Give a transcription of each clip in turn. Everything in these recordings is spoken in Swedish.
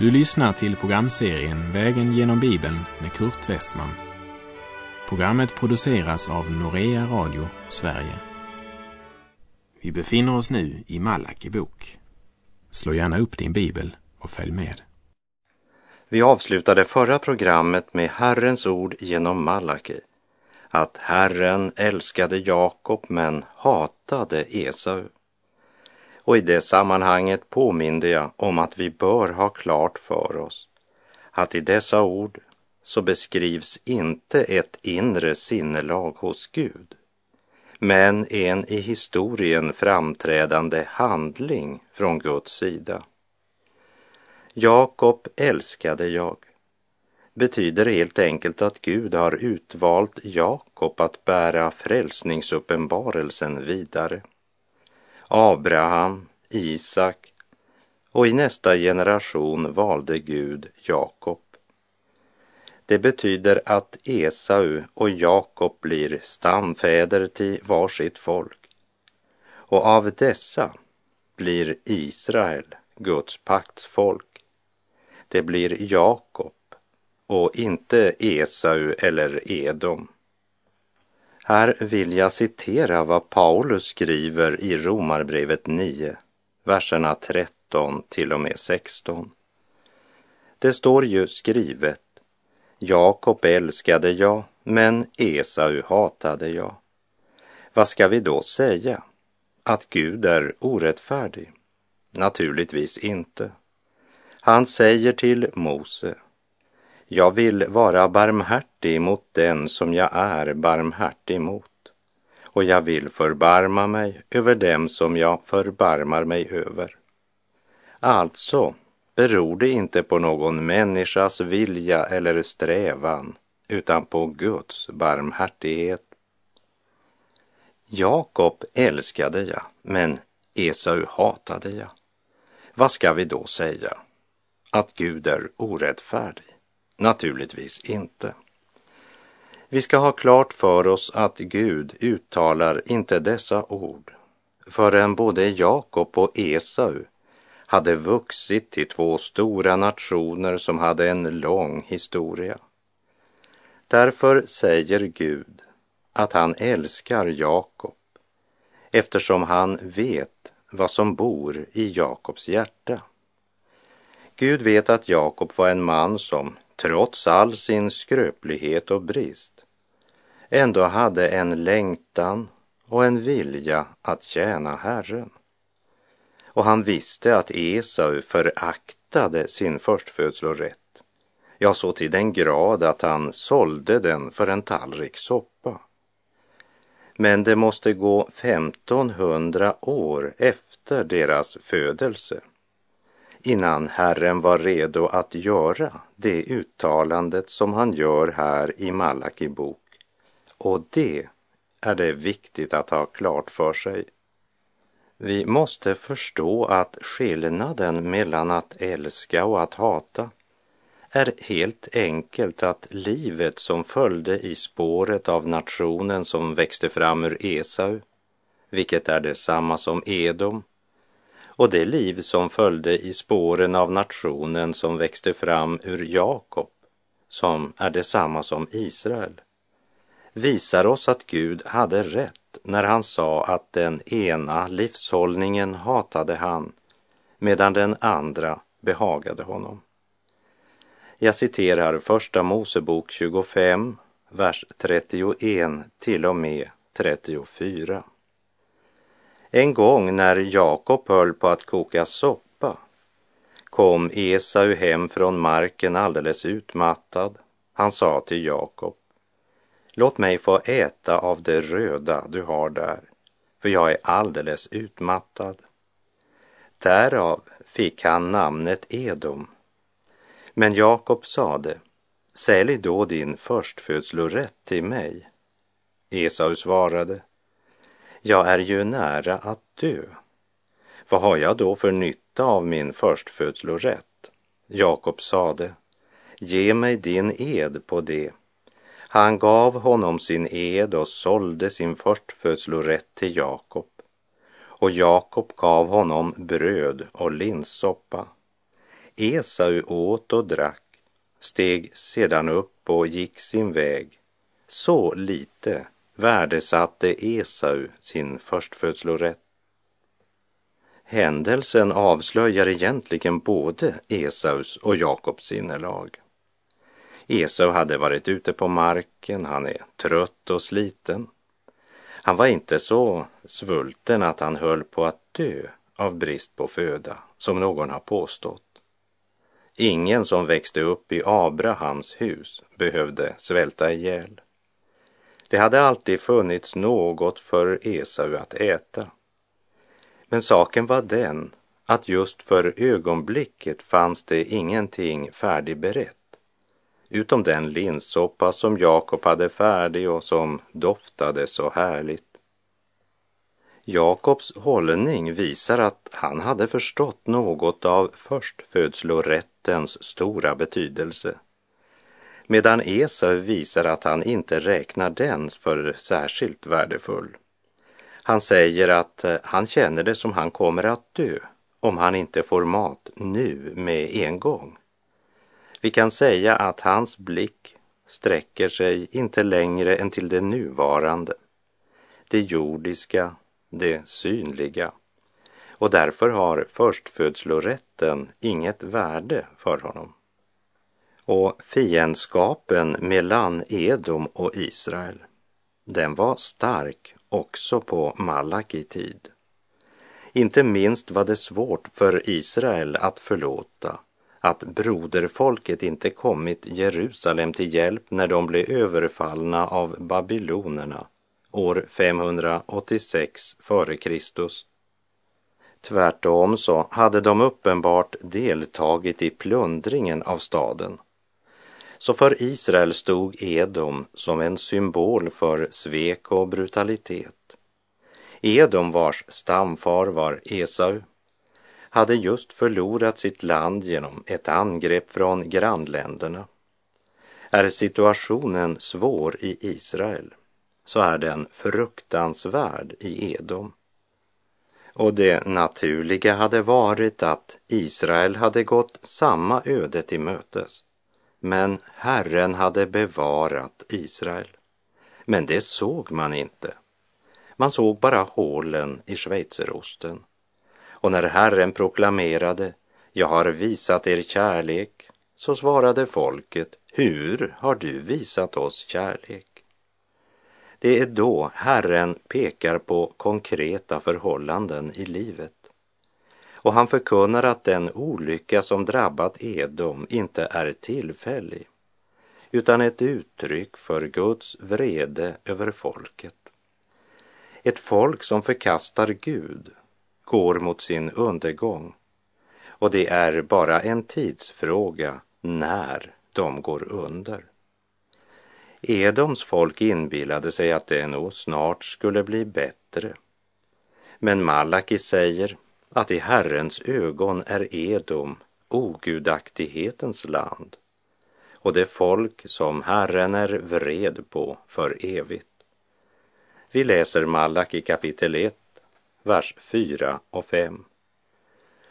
Du lyssnar till programserien Vägen genom Bibeln med Kurt Westman. Programmet produceras av Norea Radio Sverige. Vi befinner oss nu i Malaki bok. Slå gärna upp din bibel och följ med. Vi avslutade förra programmet med Herrens ord genom Malaki. Att Herren älskade Jakob men hatade Esau. Och i det sammanhanget påminde jag om att vi bör ha klart för oss att i dessa ord så beskrivs inte ett inre sinnelag hos Gud, men en i historien framträdande handling från Guds sida. Jakob älskade jag betyder helt enkelt att Gud har utvalt Jakob att bära frälsningsuppenbarelsen vidare. Abraham, Isak och i nästa generation valde Gud Jakob. Det betyder att Esau och Jakob blir stamfäder till varsitt folk. Och av dessa blir Israel Guds paktsfolk. Det blir Jakob och inte Esau eller Edom. Här vill jag citera vad Paulus skriver i Romarbrevet 9, verserna 13 till och med 16. Det står ju skrivet, Jakob älskade jag, men Esau hatade jag. Vad ska vi då säga? Att Gud är orättfärdig? Naturligtvis inte. Han säger till Mose, jag vill vara barmhärtig mot den som jag är barmhärtig mot och jag vill förbarma mig över dem som jag förbarmar mig över. Alltså beror det inte på någon människas vilja eller strävan utan på Guds barmhärtighet. Jakob älskade jag, men Esau hatade jag. Vad ska vi då säga? Att Gud är orättfärdig? Naturligtvis inte. Vi ska ha klart för oss att Gud uttalar inte dessa ord förrän både Jakob och Esau hade vuxit till två stora nationer som hade en lång historia. Därför säger Gud att han älskar Jakob eftersom han vet vad som bor i Jakobs hjärta. Gud vet att Jakob var en man som trots all sin skröplighet och brist, ändå hade en längtan och en vilja att tjäna Herren. Och han visste att Esau föraktade sin förstfödslorätt, ja, så till den grad att han sålde den för en tallrik soppa. Men det måste gå 1500 år efter deras födelse innan Herren var redo att göra det uttalandet som han gör här i Malaki bok. Och det är det viktigt att ha klart för sig. Vi måste förstå att skillnaden mellan att älska och att hata är helt enkelt att livet som följde i spåret av nationen som växte fram ur Esau, vilket är detsamma som Edom, och det liv som följde i spåren av nationen som växte fram ur Jakob, som är detsamma som Israel, visar oss att Gud hade rätt när han sa att den ena livshållningen hatade han, medan den andra behagade honom. Jag citerar Första Mosebok 25, vers 31 till och med 34. En gång när Jakob höll på att koka soppa kom Esau hem från marken alldeles utmattad. Han sa till Jakob, låt mig få äta av det röda du har där, för jag är alldeles utmattad. Därav fick han namnet Edom. Men Jakob sade, sälj då din förstfödslorätt till mig. Esau svarade, jag är ju nära att dö. Vad har jag då för nytta av min förstfödslorätt? Jakob sade, ge mig din ed på det. Han gav honom sin ed och sålde sin förstfödslorätt till Jakob. Och Jakob gav honom bröd och linssoppa. Esau åt och drack, steg sedan upp och gick sin väg. Så lite värdesatte Esau sin förstfödslorätt. Händelsen avslöjar egentligen både Esaus och Jakobs sinnelag. Esau hade varit ute på marken, han är trött och sliten. Han var inte så svulten att han höll på att dö av brist på föda, som någon har påstått. Ingen som växte upp i Abrahams hus behövde svälta ihjäl. Det hade alltid funnits något för Esau att äta. Men saken var den att just för ögonblicket fanns det ingenting färdigberett utom den linssoppa som Jakob hade färdig och som doftade så härligt. Jakobs hållning visar att han hade förstått något av förstfödslorättens stora betydelse. Medan Esau visar att han inte räknar den för särskilt värdefull. Han säger att eh, han känner det som han kommer att dö om han inte får mat nu med en gång. Vi kan säga att hans blick sträcker sig inte längre än till det nuvarande, det jordiska, det synliga. Och därför har förstfödslorätten inget värde för honom. Och fiendskapen mellan Edom och Israel, den var stark också på Malaki tid. Inte minst var det svårt för Israel att förlåta att broderfolket inte kommit Jerusalem till hjälp när de blev överfallna av babylonerna år 586 f.Kr. Tvärtom så hade de uppenbart deltagit i plundringen av staden. Så för Israel stod Edom som en symbol för svek och brutalitet. Edom vars stamfar var Esau hade just förlorat sitt land genom ett angrepp från grannländerna. Är situationen svår i Israel så är den fruktansvärd i Edom. Och det naturliga hade varit att Israel hade gått samma öde till mötes. Men Herren hade bevarat Israel. Men det såg man inte. Man såg bara hålen i schweizerosten. Och när Herren proklamerade, jag har visat er kärlek, så svarade folket, hur har du visat oss kärlek? Det är då Herren pekar på konkreta förhållanden i livet. Och han förkunnar att den olycka som drabbat Edom inte är tillfällig, utan ett uttryck för Guds vrede över folket. Ett folk som förkastar Gud går mot sin undergång och det är bara en tidsfråga när de går under. Edoms folk inbillade sig att det nog snart skulle bli bättre. Men Malaki säger att i Herrens ögon är Edom ogudaktighetens land och det folk som Herren är vred på för evigt. Vi läser Malaki kapitel 1, vers 4 och 5.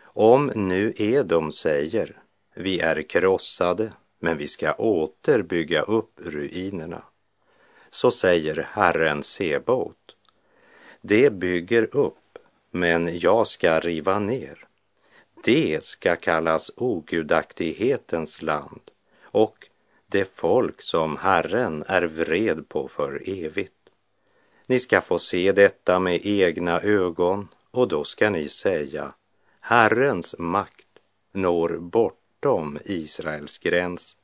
Om nu Edom säger, vi är krossade, men vi ska åter bygga upp ruinerna, så säger Herren Sebaot, det bygger upp, men jag ska riva ner. Det ska kallas ogudaktighetens land och det folk som Herren är vred på för evigt. Ni ska få se detta med egna ögon och då ska ni säga Herrens makt når bortom Israels gräns.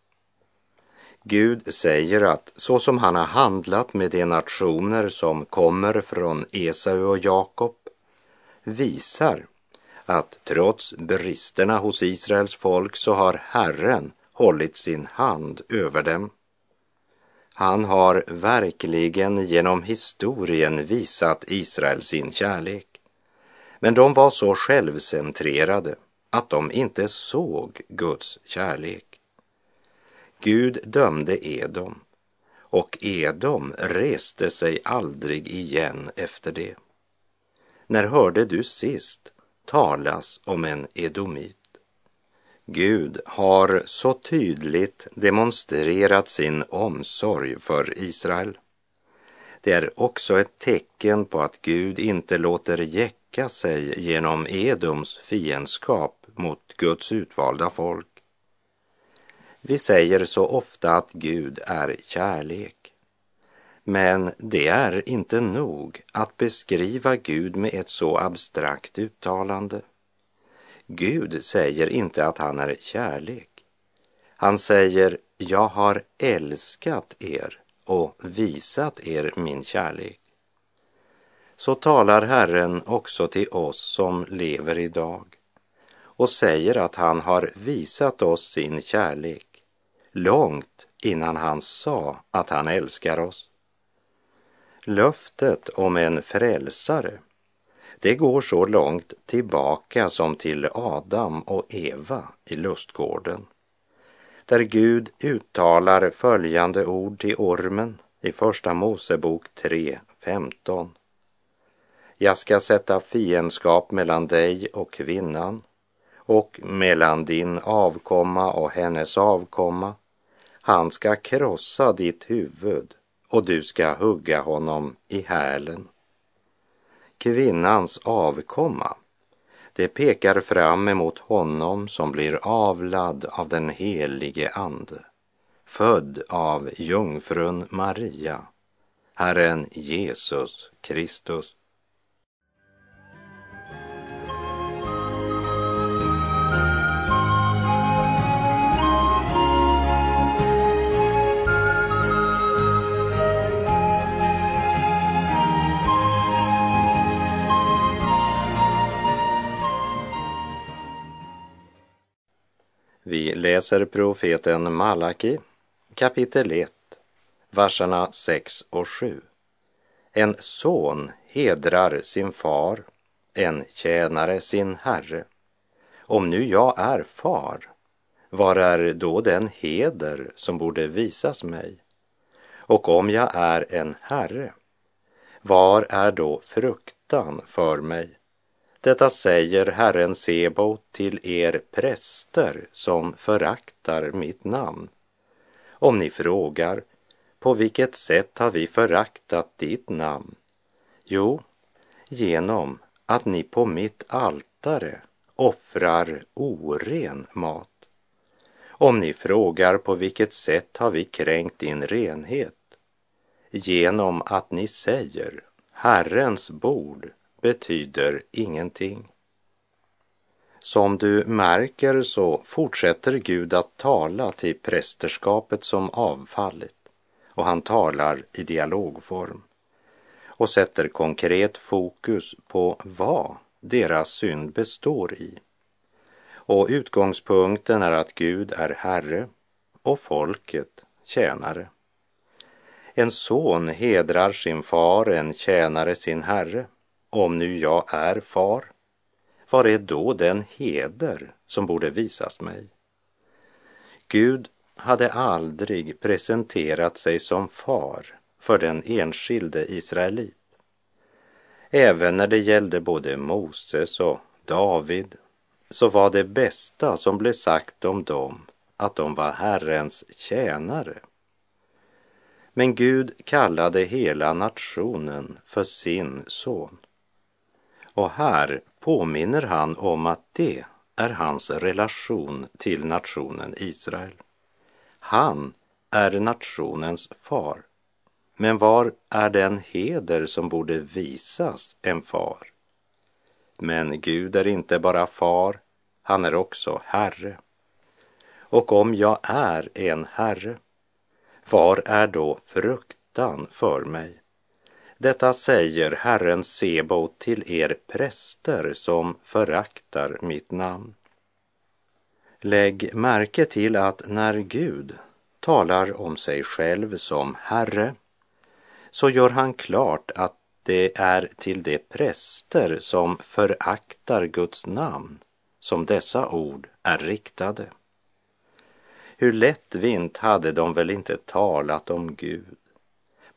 Gud säger att så som han har handlat med de nationer som kommer från Esau och Jakob visar att trots bristerna hos Israels folk så har Herren hållit sin hand över dem. Han har verkligen genom historien visat Israel sin kärlek. Men de var så självcentrerade att de inte såg Guds kärlek. Gud dömde Edom och Edom reste sig aldrig igen efter det. När hörde du sist talas om en edomit? Gud har så tydligt demonstrerat sin omsorg för Israel. Det är också ett tecken på att Gud inte låter jäcka sig genom Edoms fiendskap mot Guds utvalda folk. Vi säger så ofta att Gud är kärlek. Men det är inte nog att beskriva Gud med ett så abstrakt uttalande. Gud säger inte att han är kärlek. Han säger, jag har älskat er och visat er min kärlek. Så talar Herren också till oss som lever idag och säger att han har visat oss sin kärlek långt innan han sa att han älskar oss. Löftet om en frälsare, det går så långt tillbaka som till Adam och Eva i lustgården, där Gud uttalar följande ord till ormen i Första Mosebok 3.15. Jag ska sätta fiendskap mellan dig och kvinnan och mellan din avkomma och hennes avkomma. Han ska krossa ditt huvud och du ska hugga honom i hälen. Kvinnans avkomma, det pekar fram emot honom som blir avlad av den helige Ande, född av jungfrun Maria, Herren Jesus Kristus. Läser profeten Malaki kapitel 1, verserna 6 och 7. En son hedrar sin far, en tjänare sin herre. Om nu jag är far, var är då den heder som borde visas mig? Och om jag är en herre, var är då fruktan för mig? Detta säger Herren Sebot till er präster som föraktar mitt namn. Om ni frågar, på vilket sätt har vi föraktat ditt namn? Jo, genom att ni på mitt altare offrar oren mat. Om ni frågar på vilket sätt har vi kränkt din renhet? Genom att ni säger Herrens bord betyder ingenting. Som du märker så fortsätter Gud att tala till prästerskapet som avfallit och han talar i dialogform och sätter konkret fokus på vad deras synd består i. Och utgångspunkten är att Gud är Herre och folket tjänare. En son hedrar sin far, en tjänare sin herre. Om nu jag är far, var är då den heder som borde visas mig? Gud hade aldrig presenterat sig som far för den enskilde israelit. Även när det gällde både Moses och David så var det bästa som blev sagt om dem att de var Herrens tjänare. Men Gud kallade hela nationen för sin son. Och här påminner han om att det är hans relation till nationen Israel. Han är nationens far. Men var är den heder som borde visas en far? Men Gud är inte bara far, han är också Herre. Och om jag är en Herre, var är då fruktan för mig? Detta säger Herren Sebo till er präster som föraktar mitt namn. Lägg märke till att när Gud talar om sig själv som Herre så gör han klart att det är till de präster som föraktar Guds namn som dessa ord är riktade. Hur lättvint hade de väl inte talat om Gud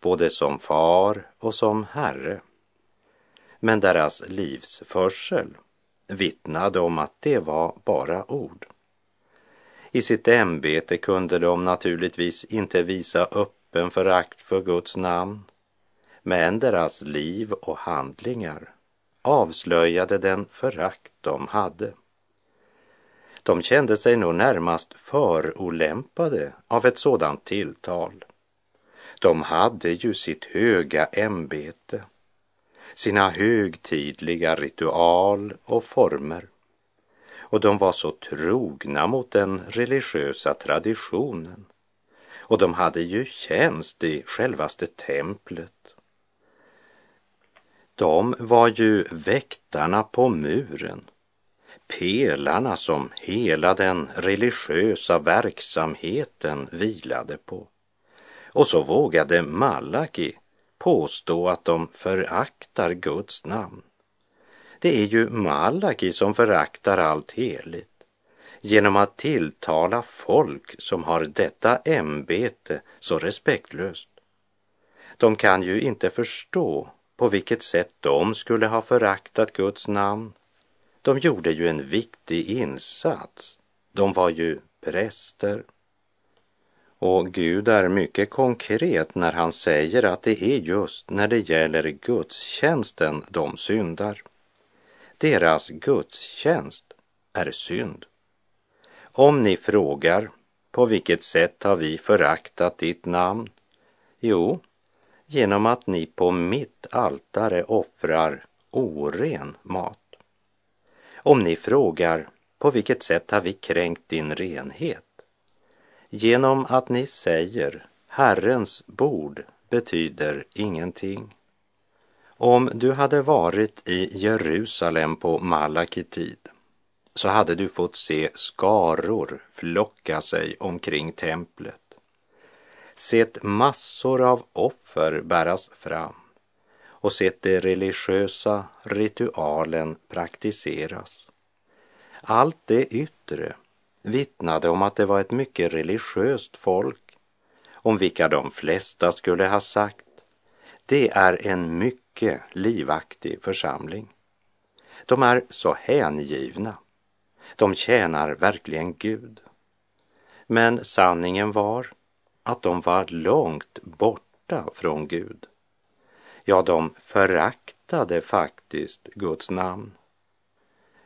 både som far och som herre. Men deras livsförsel vittnade om att det var bara ord. I sitt ämbete kunde de naturligtvis inte visa öppen förakt för Guds namn, men deras liv och handlingar avslöjade den förakt de hade. De kände sig nog närmast förolämpade av ett sådant tilltal. De hade ju sitt höga ämbete, sina högtidliga ritual och former och de var så trogna mot den religiösa traditionen och de hade ju tjänst i självaste templet. De var ju väktarna på muren pelarna som hela den religiösa verksamheten vilade på. Och så vågade Malaki påstå att de föraktar Guds namn. Det är ju Malaki som föraktar allt heligt genom att tilltala folk som har detta ämbete så respektlöst. De kan ju inte förstå på vilket sätt de skulle ha föraktat Guds namn de gjorde ju en viktig insats. De var ju präster. Och Gud är mycket konkret när han säger att det är just när det gäller gudstjänsten de syndar. Deras gudstjänst är synd. Om ni frågar på vilket sätt har vi föraktat ditt namn? Jo, genom att ni på mitt altare offrar oren mat. Om ni frågar på vilket sätt har vi kränkt din renhet? Genom att ni säger Herrens bord betyder ingenting. Om du hade varit i Jerusalem på Malaki tid så hade du fått se skaror flocka sig omkring templet. Sett massor av offer bäras fram och sett de religiösa ritualen praktiseras. Allt det yttre vittnade om att det var ett mycket religiöst folk, om vilka de flesta skulle ha sagt, det är en mycket livaktig församling. De är så hängivna. De tjänar verkligen Gud. Men sanningen var att de var långt borta från Gud. Ja, de föraktade faktiskt Guds namn.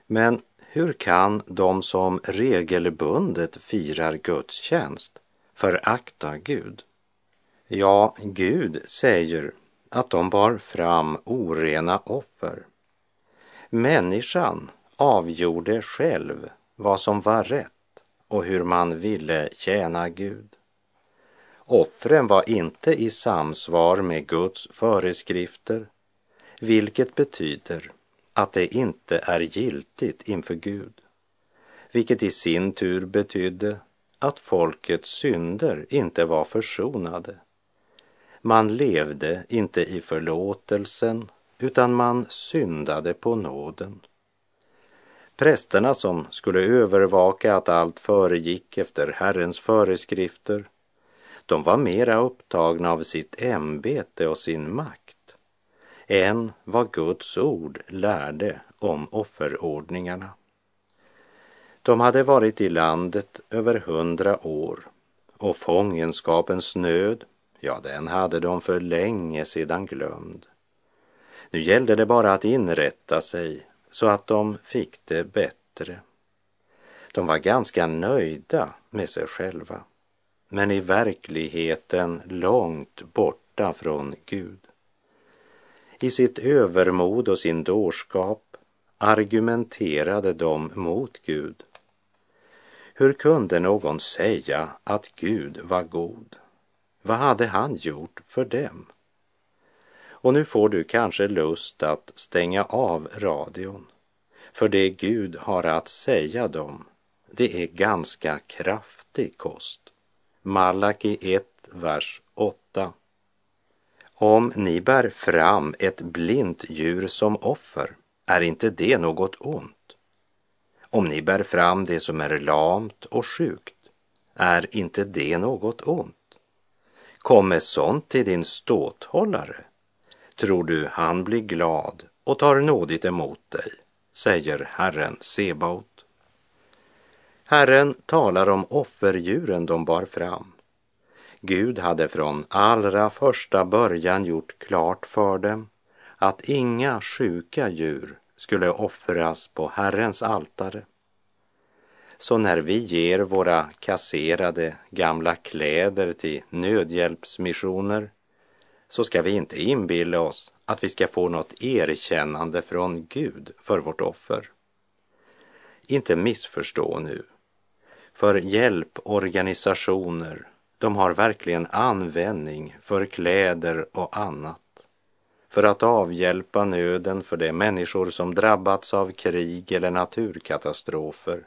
Men hur kan de som regelbundet firar gudstjänst förakta Gud? Ja, Gud säger att de bar fram orena offer. Människan avgjorde själv vad som var rätt och hur man ville tjäna Gud. Offren var inte i samsvar med Guds föreskrifter, vilket betyder att det inte är giltigt inför Gud, vilket i sin tur betydde att folkets synder inte var försonade. Man levde inte i förlåtelsen utan man syndade på nåden. Prästerna som skulle övervaka att allt föregick efter Herrens föreskrifter de var mera upptagna av sitt ämbete och sin makt än vad Guds ord lärde om offerordningarna. De hade varit i landet över hundra år och fångenskapens nöd, ja, den hade de för länge sedan glömd. Nu gällde det bara att inrätta sig så att de fick det bättre. De var ganska nöjda med sig själva men i verkligheten långt borta från Gud. I sitt övermod och sin dårskap argumenterade de mot Gud. Hur kunde någon säga att Gud var god? Vad hade han gjort för dem? Och nu får du kanske lust att stänga av radion, för det Gud har att säga dem, det är ganska kraftig kost. Malaki 1, vers 8. Om ni bär fram ett blint djur som offer, är inte det något ont? Om ni bär fram det som är lamt och sjukt, är inte det något ont? Kommer sånt till din ståthållare? Tror du han blir glad och tar nådigt emot dig, säger Herren Sebaot. Herren talar om offerdjuren de bar fram. Gud hade från allra första början gjort klart för dem att inga sjuka djur skulle offras på Herrens altare. Så när vi ger våra kasserade gamla kläder till nödhjälpsmissioner så ska vi inte inbilla oss att vi ska få något erkännande från Gud för vårt offer. Inte missförstå nu, för hjälporganisationer, de har verkligen användning för kläder och annat för att avhjälpa nöden för de människor som drabbats av krig eller naturkatastrofer.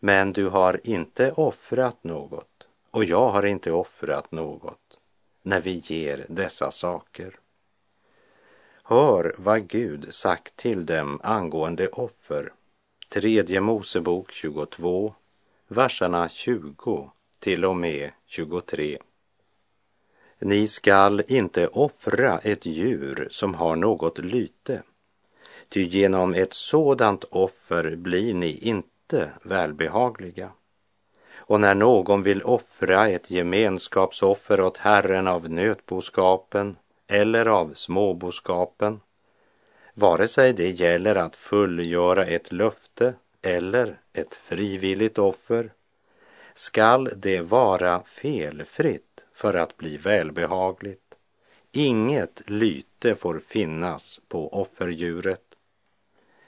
Men du har inte offrat något och jag har inte offrat något när vi ger dessa saker. Hör vad Gud sagt till dem angående offer. Tredje Mosebok 22, verserna 20 till och med 23. Ni skall inte offra ett djur som har något lyte, ty genom ett sådant offer blir ni inte välbehagliga. Och när någon vill offra ett gemenskapsoffer åt Herren av nötboskapen eller av småboskapen, vare sig det gäller att fullgöra ett löfte eller ett frivilligt offer, skall det vara felfritt för att bli välbehagligt. Inget lyte får finnas på offerdjuret.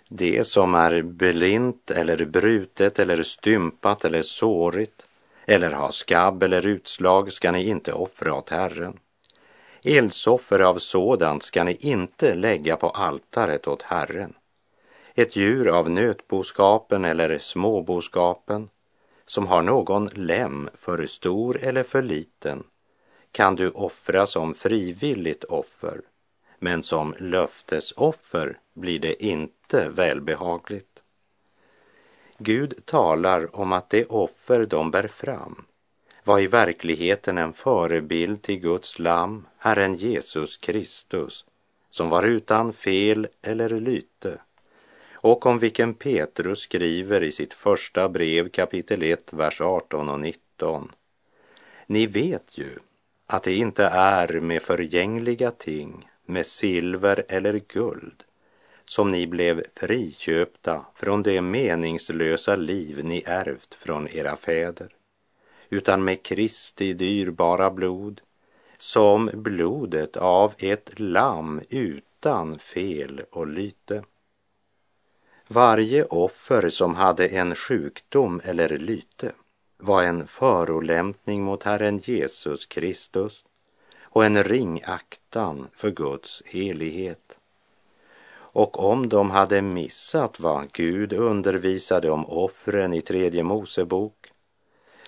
Det som är blint eller brutet eller stympat eller sårigt eller har skabb eller utslag ska ni inte offra åt Herren. Eldsoffer av sådant ska ni inte lägga på altaret åt Herren. Ett djur av nötboskapen eller småboskapen som har någon lem för stor eller för liten kan du offra som frivilligt offer, men som löftesoffer blir det inte välbehagligt. Gud talar om att det offer de bär fram var i verkligheten en förebild till Guds lam, Herren Jesus Kristus, som var utan fel eller lyte och om vilken Petrus skriver i sitt första brev kapitel 1, vers 18 och 19. Ni vet ju att det inte är med förgängliga ting, med silver eller guld, som ni blev friköpta från det meningslösa liv ni ärvt från era fäder, utan med Kristi dyrbara blod, som blodet av ett lamm utan fel och lyte. Varje offer som hade en sjukdom eller lyte var en förolämpning mot Herren Jesus Kristus och en ringaktan för Guds helighet. Och om de hade missat vad Gud undervisade om offren i tredje Mosebok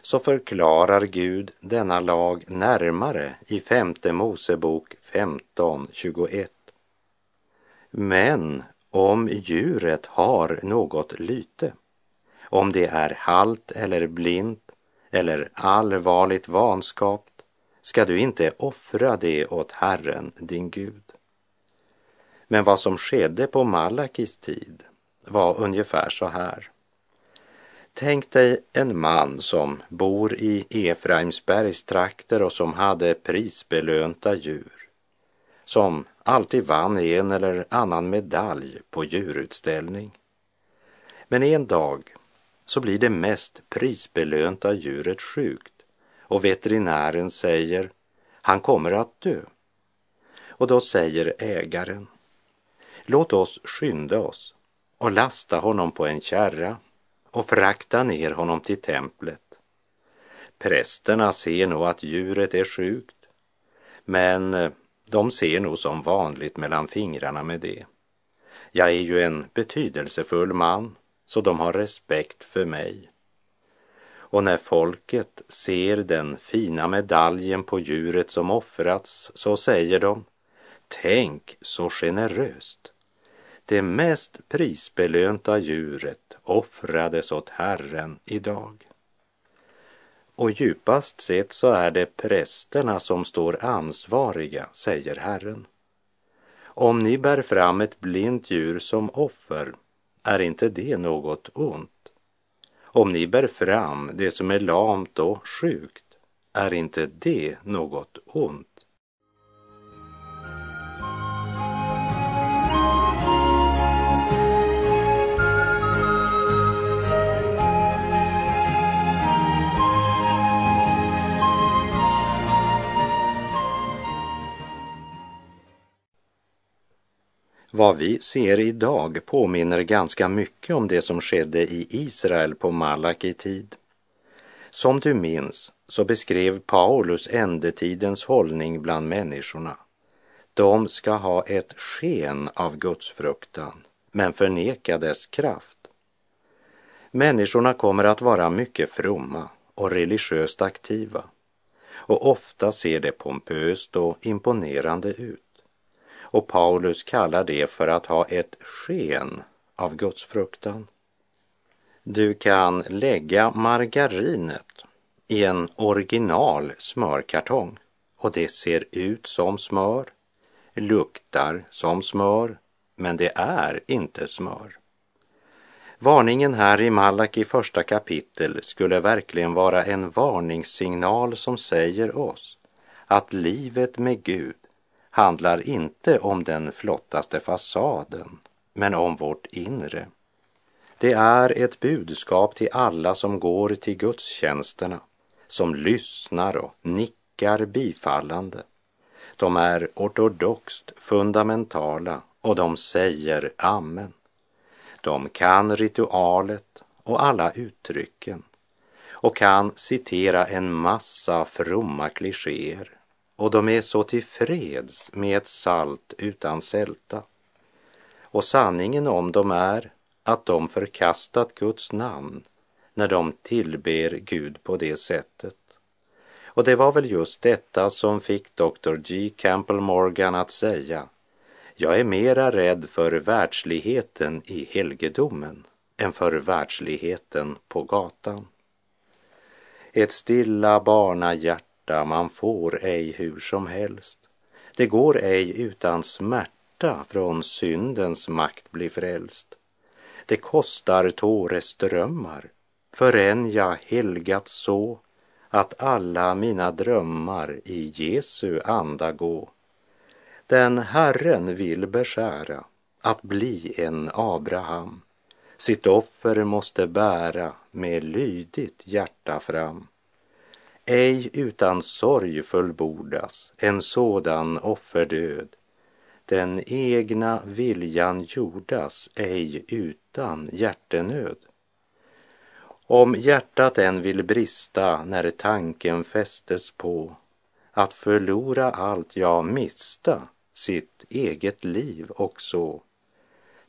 så förklarar Gud denna lag närmare i femte Mosebok 15.21. Men om djuret har något lyte, om det är halt eller blint eller allvarligt vanskapt, ska du inte offra det åt Herren, din Gud. Men vad som skedde på Malakis tid var ungefär så här. Tänk dig en man som bor i Efraimsbergs trakter och som hade prisbelönta djur, som alltid vann en eller annan medalj på djurutställning. Men en dag så blir det mest prisbelönta djuret sjukt och veterinären säger han kommer att dö. Och då säger ägaren låt oss skynda oss och lasta honom på en kärra och frakta ner honom till templet. Prästerna ser nog att djuret är sjukt, men eh, de ser nog som vanligt mellan fingrarna med det. Jag är ju en betydelsefull man, så de har respekt för mig. Och när folket ser den fina medaljen på djuret som offrats så säger de, tänk så generöst. Det mest prisbelönta djuret offrades åt Herren idag. Och djupast sett så är det prästerna som står ansvariga, säger Herren. Om ni bär fram ett blint djur som offer är inte det något ont. Om ni bär fram det som är lamt och sjukt, är inte det något ont? Vad vi ser idag påminner ganska mycket om det som skedde i Israel på Malaki tid. Som du minns så beskrev Paulus ändetidens hållning bland människorna. De ska ha ett sken av Guds fruktan, men förneka dess kraft. Människorna kommer att vara mycket fromma och religiöst aktiva och ofta ser det pompöst och imponerande ut. Och Paulus kallar det för att ha ett sken av Guds fruktan. Du kan lägga margarinet i en original smörkartong och det ser ut som smör, luktar som smör, men det är inte smör. Varningen här i Malaki första kapitel skulle verkligen vara en varningssignal som säger oss att livet med Gud handlar inte om den flottaste fasaden, men om vårt inre. Det är ett budskap till alla som går till gudstjänsterna, som lyssnar och nickar bifallande. De är ortodoxt fundamentala och de säger amen. De kan ritualet och alla uttrycken och kan citera en massa fromma klichéer och de är så tillfreds med ett salt utan sälta. Och sanningen om dem är att de förkastat Guds namn när de tillber Gud på det sättet. Och det var väl just detta som fick Dr. G. Campbell Morgan att säga jag är mera rädd för världsligheten i helgedomen än för världsligheten på gatan. Ett stilla barnahjärta smärta man får ej hur som helst. Det går ej utan smärta från syndens makt bli frälst. Det kostar tåreströmmar förrän jag helgats så att alla mina drömmar i Jesu anda gå. Den Herren vill beskära att bli en Abraham sitt offer måste bära med lydigt hjärta fram. Ej utan sorg fullbordas en sådan offerdöd. Den egna viljan jordas ej utan hjärtenöd. Om hjärtat än vill brista när tanken fästes på att förlora allt, ja, mista sitt eget liv också.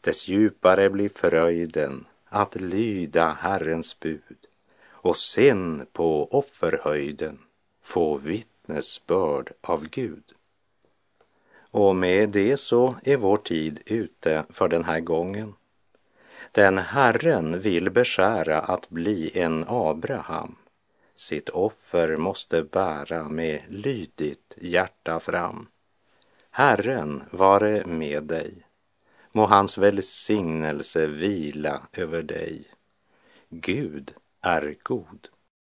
Dess djupare blir fröjden att lyda Herrens bud och sen på offerhöjden få vittnesbörd av Gud. Och med det så är vår tid ute för den här gången. Den Herren vill beskära att bli en Abraham. Sitt offer måste bära med lydigt hjärta fram. Herren vare med dig. Må hans välsignelse vila över dig. Gud är god.